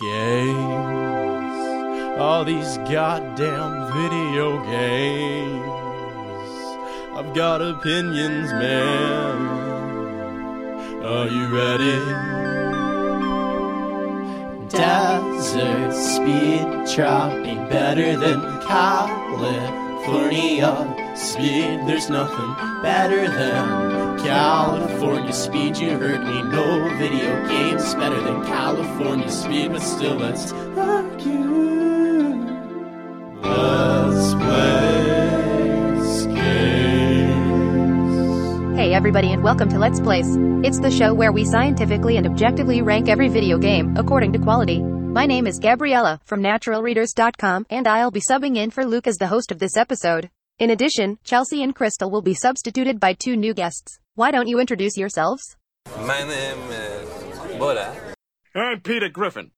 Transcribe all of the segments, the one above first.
games. All these goddamn video games. I've got opinions, man. Are you ready? Desert speed chopping better than California speed. There's nothing better than California speed. You heard me. No video games better than California speed, but still let's argue. Let's play. Hey everybody and welcome to Let's Place. It's the show where we scientifically and objectively rank every video game according to quality. My name is Gabriella from naturalreaders.com and I'll be subbing in for Luke as the host of this episode. In addition, Chelsea and Crystal will be substituted by two new guests. Why don't you introduce yourselves? My name is Bora. I'm Peter Griffin.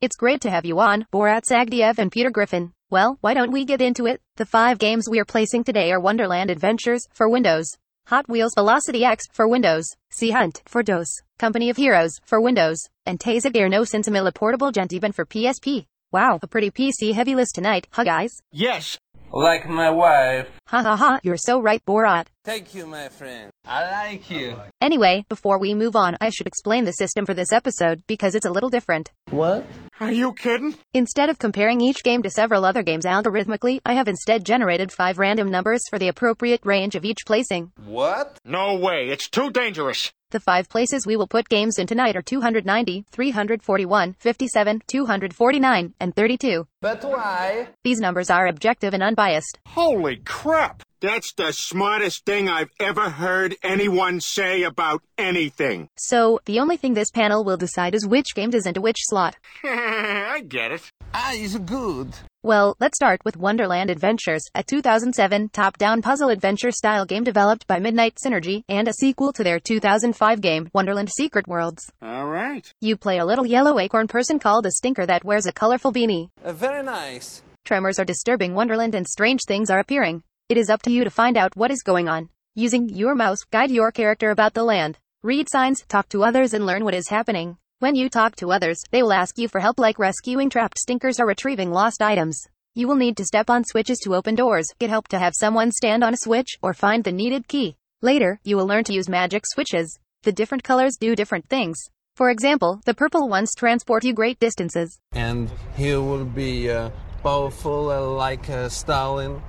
It's great to have you on, Borat Sagdiyev and Peter Griffin. Well, why don't we get into it? The five games we are placing today are Wonderland Adventures for Windows, Hot Wheels Velocity X for Windows, Sea Hunt for DOS, Company of Heroes for Windows, and Tasogare No Sinsemilla Portable Gentiban for PSP. Wow, a pretty PC heavy list tonight, huh guys? Yes, Like my wife. Ha ha ha, you're so right, Borat. Thank you, my friend. I like you. Anyway, before we move on, I should explain the system for this episode because it's a little different. What? Are you kidding? Instead of comparing each game to several other games algorithmically, I have instead generated five random numbers for the appropriate range of each placing. What? No way, it's too dangerous. The five places we will put games in tonight are 290, 341, 57, 249, and 32. But why? These numbers are objective and unbiased. Holy crap! That's the smartest thing I've ever heard anyone say about anything. So, the only thing this panel will decide is which game is into which slot. I get it. Ah, it's good. Well, let's start with Wonderland Adventures, a 2007 top-down puzzle adventure style game developed by Midnight Synergy and a sequel to their 2005 game, Wonderland Secret Worlds. All right. You play a little yellow acorn person called a stinker that wears a colorful beanie. Uh, very nice. Tremors are disturbing Wonderland and strange things are appearing. It is up to you to find out what is going on. Using your mouse, guide your character about the land. Read signs, talk to others, and learn what is happening. When you talk to others, they will ask you for help like rescuing trapped stinkers or retrieving lost items. You will need to step on switches to open doors, get help to have someone stand on a switch, or find the needed key. Later, you will learn to use magic switches. The different colors do different things. For example, the purple ones transport you great distances. And he will be uh, powerful uh, like uh, Stalin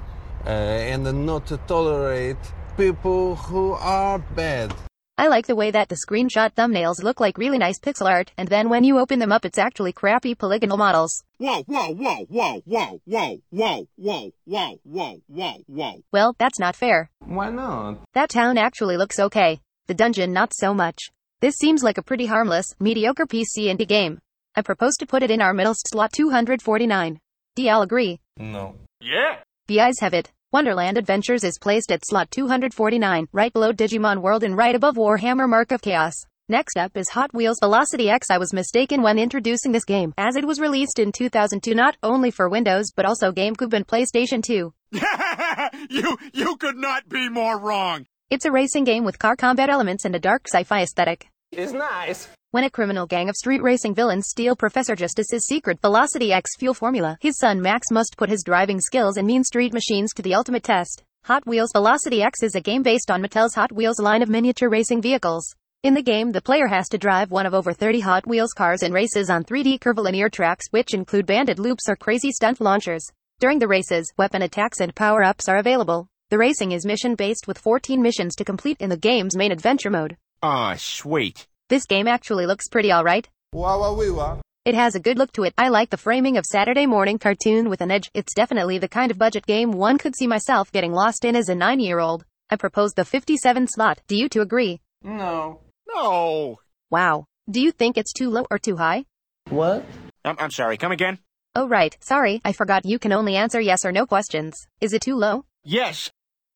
uh, and not to tolerate people who are bad. I like the way that the screenshot thumbnails look like really nice pixel art, and then when you open them up, it's actually crappy polygonal models. Whoa, whoa, whoa, whoa, whoa, whoa, whoa, whoa, whoa, whoa, whoa, whoa. Well, that's not fair. Why not? That town actually looks okay. The dungeon, not so much. This seems like a pretty harmless, mediocre PC indie game. I propose to put it in our middle slot 249. Do y'all agree? No. Yeah. The ayes have it. Wonderland Adventures is placed at slot 249, right below Digimon World and right above Warhammer Mark of Chaos. Next up is Hot Wheels Velocity X. I was mistaken when introducing this game, as it was released in 2002 not only for Windows but also GameCube and PlayStation 2. you, you could not be more wrong. It's a racing game with car combat elements and a dark sci-fi aesthetic. It's nice. When a criminal gang of street racing villains steal Professor Justice's secret Velocity X fuel formula, his son Max must put his driving skills and mean street machines to the ultimate test. Hot Wheels Velocity X is a game based on Mattel's Hot Wheels line of miniature racing vehicles. In the game, the player has to drive one of over 30 Hot Wheels cars in races on 3D curvilinear tracks, which include banded loops or crazy stunt launchers. During the races, weapon attacks and power-ups are available. The racing is mission-based with 14 missions to complete in the game's main adventure mode. Ah, sweet. This game actually looks pretty alright. Wawa weewa. It has a good look to it. I like the framing of Saturday morning cartoon with an edge. It's definitely the kind of budget game one could see myself getting lost in as a 9-year-old. I propose the 57 slot. Do you two agree? No. No. Wow. Do you think it's too low or too high? What? I'm, I'm sorry, come again? Oh right, sorry, I forgot you can only answer yes or no questions. Is it too low? Yes.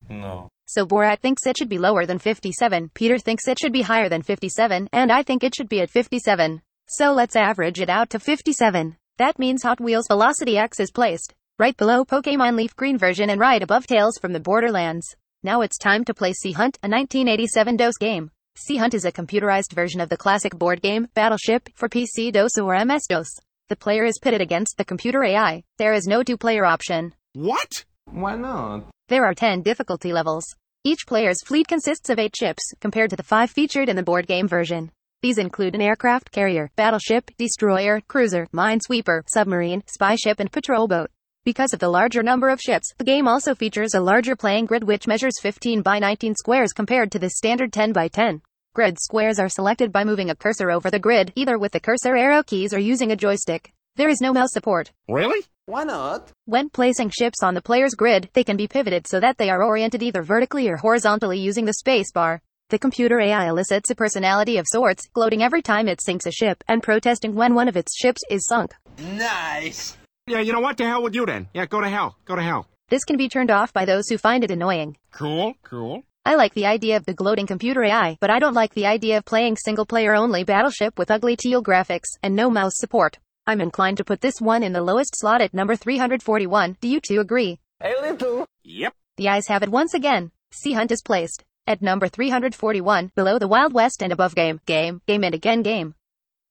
No. So Borat thinks it should be lower than 57, Peter thinks it should be higher than 57, and I think it should be at 57. So let's average it out to 57. That means Hot Wheels Velocity X is placed right below Pokemon Leaf Green version and right above Tales from the Borderlands. Now it's time to play Sea Hunt, a 1987 DOS game. Sea Hunt is a computerized version of the classic board game, Battleship, for PC DOS or MS-DOS. The player is pitted against the computer AI. There is no two-player option. What? Why not? There are 10 difficulty levels. Each player's fleet consists of 8 ships, compared to the 5 featured in the board game version. These include an aircraft carrier, battleship, destroyer, cruiser, minesweeper, submarine, spy ship, and patrol boat. Because of the larger number of ships, the game also features a larger playing grid which measures 15 by 19 squares compared to the standard 10 by 10. Grid squares are selected by moving a cursor over the grid, either with the cursor arrow keys or using a joystick. There is no mouse support. Really? Why not? When placing ships on the player's grid, they can be pivoted so that they are oriented either vertically or horizontally using the spacebar. The computer AI elicits a personality of sorts, gloating every time it sinks a ship, and protesting when one of its ships is sunk. Nice. Yeah, you know what? To hell with you then. Yeah, go to hell. Go to hell. This can be turned off by those who find it annoying. Cool, cool. I like the idea of the gloating computer AI, but I don't like the idea of playing single player only Battleship with ugly teal graphics and no mouse support. I'm inclined to put this one in the lowest slot at number 341. Do you two agree? A little. Yep. The ayes have it once again. Sea Hunt is placed at number 341, below the Wild West and above Game, Game, Game and again Game.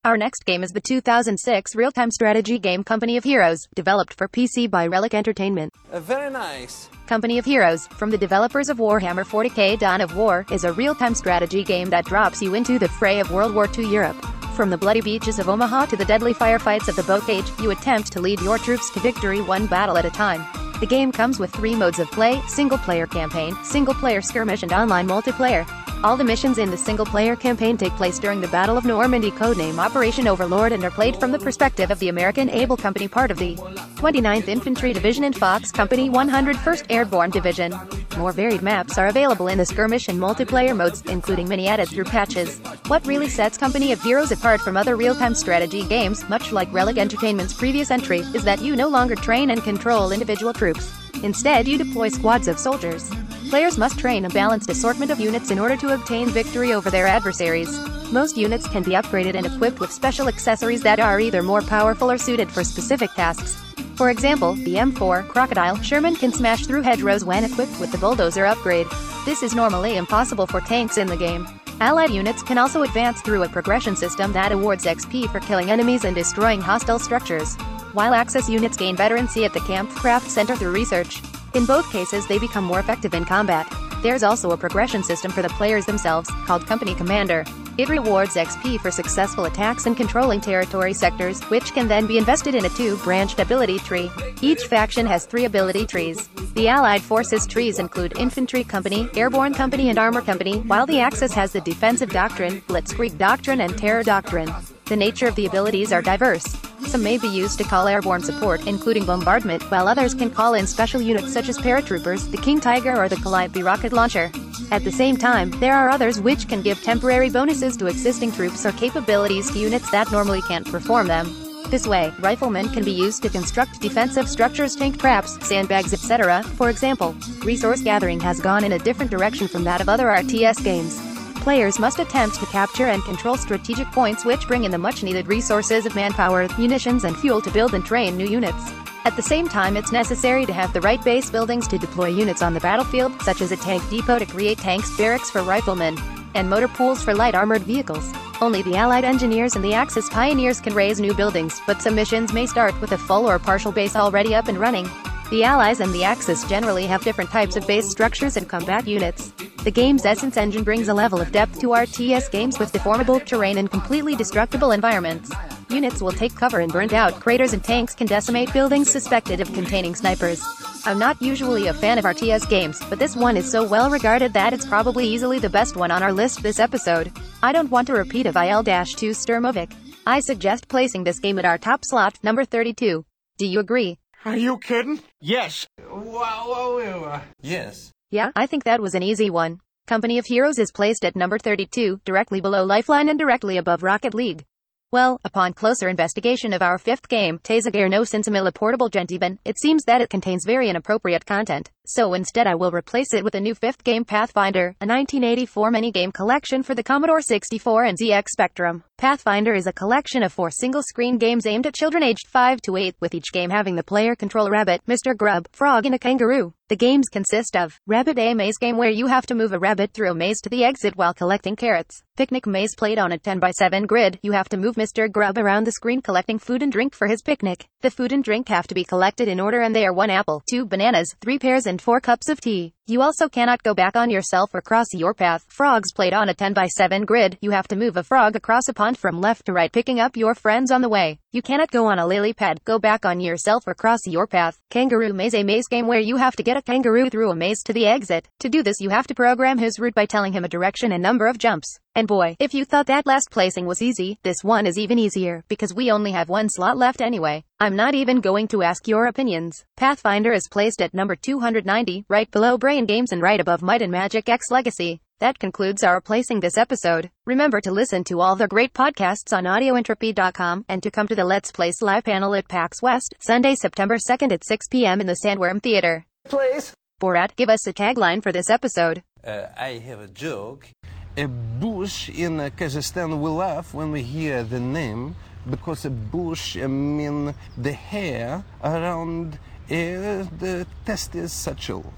Our next game is the 2006 real-time strategy game Company of Heroes, developed for PC by Relic Entertainment. Uh, very nice. Company of Heroes, from the developers of Warhammer 40k Dawn of War, is a real-time strategy game that drops you into the fray of World War II Europe. From the bloody beaches of Omaha to the deadly firefights of the Bocage, you attempt to lead your troops to victory one battle at a time. The game comes with three modes of play, single-player campaign, single-player skirmish and online multiplayer. All the missions in the single-player campaign take place during the Battle of Normandy codename Operation Overlord and are played from the perspective of the American Able Company part of the 29th Infantry Division and Fox Company 101st Airborne Division. More varied maps are available in the skirmish and multiplayer modes, including many added through patches. What really sets Company of Heroes apart from other real-time strategy games, much like Relic Entertainment's previous entry, is that you no longer train and control individual troops. Instead, you deploy squads of soldiers. Players must train a balanced assortment of units in order to obtain victory over their adversaries. Most units can be upgraded and equipped with special accessories that are either more powerful or suited for specific tasks. For example, the M4 Crocodile Sherman can smash through hedgerows when equipped with the Bulldozer upgrade. This is normally impossible for tanks in the game. Allied units can also advance through a progression system that awards XP for killing enemies and destroying hostile structures, while Axis units gain veterancy at the Kampfkraft Center through research. In both cases, they become more effective in combat. There's also a progression system for the players themselves, called Company Commander. It rewards XP for successful attacks and controlling territory sectors, which can then be invested in a two-branched ability tree. Each faction has three ability trees. The Allied Forces trees include Infantry Company, Airborne Company and Armor Company, while the Axis has the Defensive Doctrine, Blitzkrieg Doctrine and Terror Doctrine. The nature of the abilities are diverse. Some may be used to call airborne support, including bombardment, while others can call in special units such as paratroopers, the King Tiger or the Calliope rocket launcher. At the same time, there are others which can give temporary bonuses to existing troops or capabilities to units that normally can't perform them. This way, riflemen can be used to construct defensive structures, tank traps, sandbags, etc. For example, resource gathering has gone in a different direction from that of other RTS games. Players must attempt to capture and control strategic points which bring in the much-needed resources of manpower, munitions and fuel to build and train new units. At the same time it's necessary to have the right base buildings to deploy units on the battlefield, such as a tank depot to create tanks, barracks for riflemen, and motor pools for light armored vehicles. Only the Allied engineers and the Axis pioneers can raise new buildings, but some missions may start with a full or partial base already up and running. The Allies and the Axis generally have different types of base structures and combat units. The game's Essence engine brings a level of depth to RTS games with deformable terrain and completely destructible environments. Units will take cover in burnt out craters and tanks can decimate buildings suspected of containing snipers. I'm not usually a fan of RTS games, but this one is so well regarded that it's probably easily the best one on our list this episode. I don't want a repeat of IL-2 Sturmovik. I suggest placing this game at our top slot, number 32. Do you agree? Are you kidding? Yes. Wow, wow, wow. Yes. Yeah, I think that was an easy one. Company of Heroes is placed at number 32, directly below Lifeline and directly above Rocket League. Well, upon closer investigation of our fifth game, Tasogare no Sinsemilla Portable Gentiban, it seems that it contains very inappropriate content. So instead I will replace it with a new fifth game Pathfinder, a 1984 minigame collection for the Commodore 64 and ZX Spectrum. Pathfinder is a collection of four single-screen games aimed at children aged 5 to 8, with each game having the player control a rabbit, Mr. Grub, frog and a kangaroo. The games consist of Rabbit A Maze game where you have to move a rabbit through a maze to the exit while collecting carrots. Picnic maze played on a 10 by 7 grid. You have to move Mr. Grub around the screen collecting food and drink for his picnic. The food and drink have to be collected in order and they are 1 apple, 2 bananas, 3 pears and 4 cups of tea. You also cannot go back on yourself or cross your path. Frogs played on a 10 by 7 grid. You have to move a frog across a pond from left to right picking up your friends on the way. You cannot go on a lily pad, go back on yourself or cross your path. Kangaroo Maze a maze game where you have to get a kangaroo through a maze to the exit. To do this you have to program his route by telling him a direction and number of jumps. And boy, if you thought that last placing was easy, this one is even easier, because we only have one slot left anyway. I'm not even going to ask your opinions. Pathfinder is placed at number 290, right below Brain Games and right above Might and Magic X Legacy. That concludes our placing this episode. Remember to listen to all the great podcasts on audioentropy.com and to come to the Let's Place live panel at PAX West, Sunday, September 2nd at 6 p.m. in the Sandworm Theater. Please. Borat, give us a tagline for this episode. Uh, I have a joke. A bush in Kazakhstan we laugh when we hear the name because a bush uh, mean the hair around uh, the testis satchel.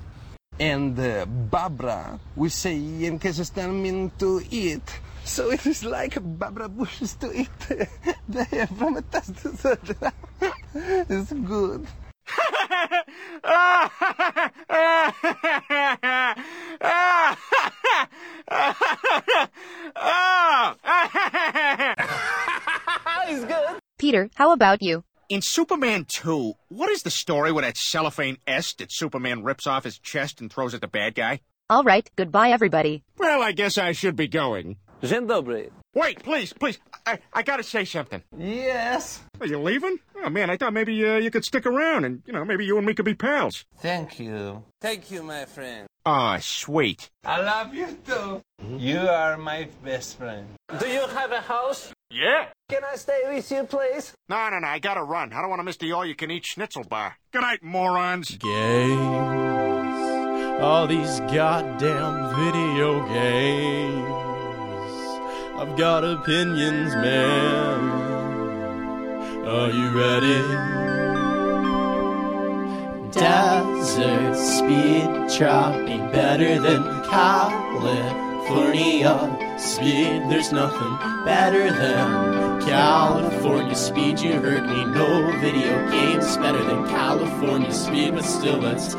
And uh, Babra, we say in Kazakhstan mean to eat. So it is like Babra bushes to eat the hair from a testis satchel. it's good. Peter, how about you? In Superman 2, what is the story with that cellophane S that Superman rips off his chest and throws at the bad guy? Alright, goodbye everybody. Well, I guess I should be going. Dzień dobry. Wait, please, please. I, I gotta say something. Yes. Are you leaving? Oh, man, I thought maybe uh, you could stick around and, you know, maybe you and me could be pals. Thank you. Thank you, my friend. Ah, sweet. I love you too. You are my best friend. Do you have a house? Yeah? Can I stay with you, please? No, no, no, I gotta run. I don't want to miss the all-you-can-eat schnitzel bar. Good night, morons. Games. All these goddamn video games. I've got opinions, man. Are you ready? Desert speed chopping better than California speed. There's nothing better than California speed. You heard me. No video games better than California speed, but still, let's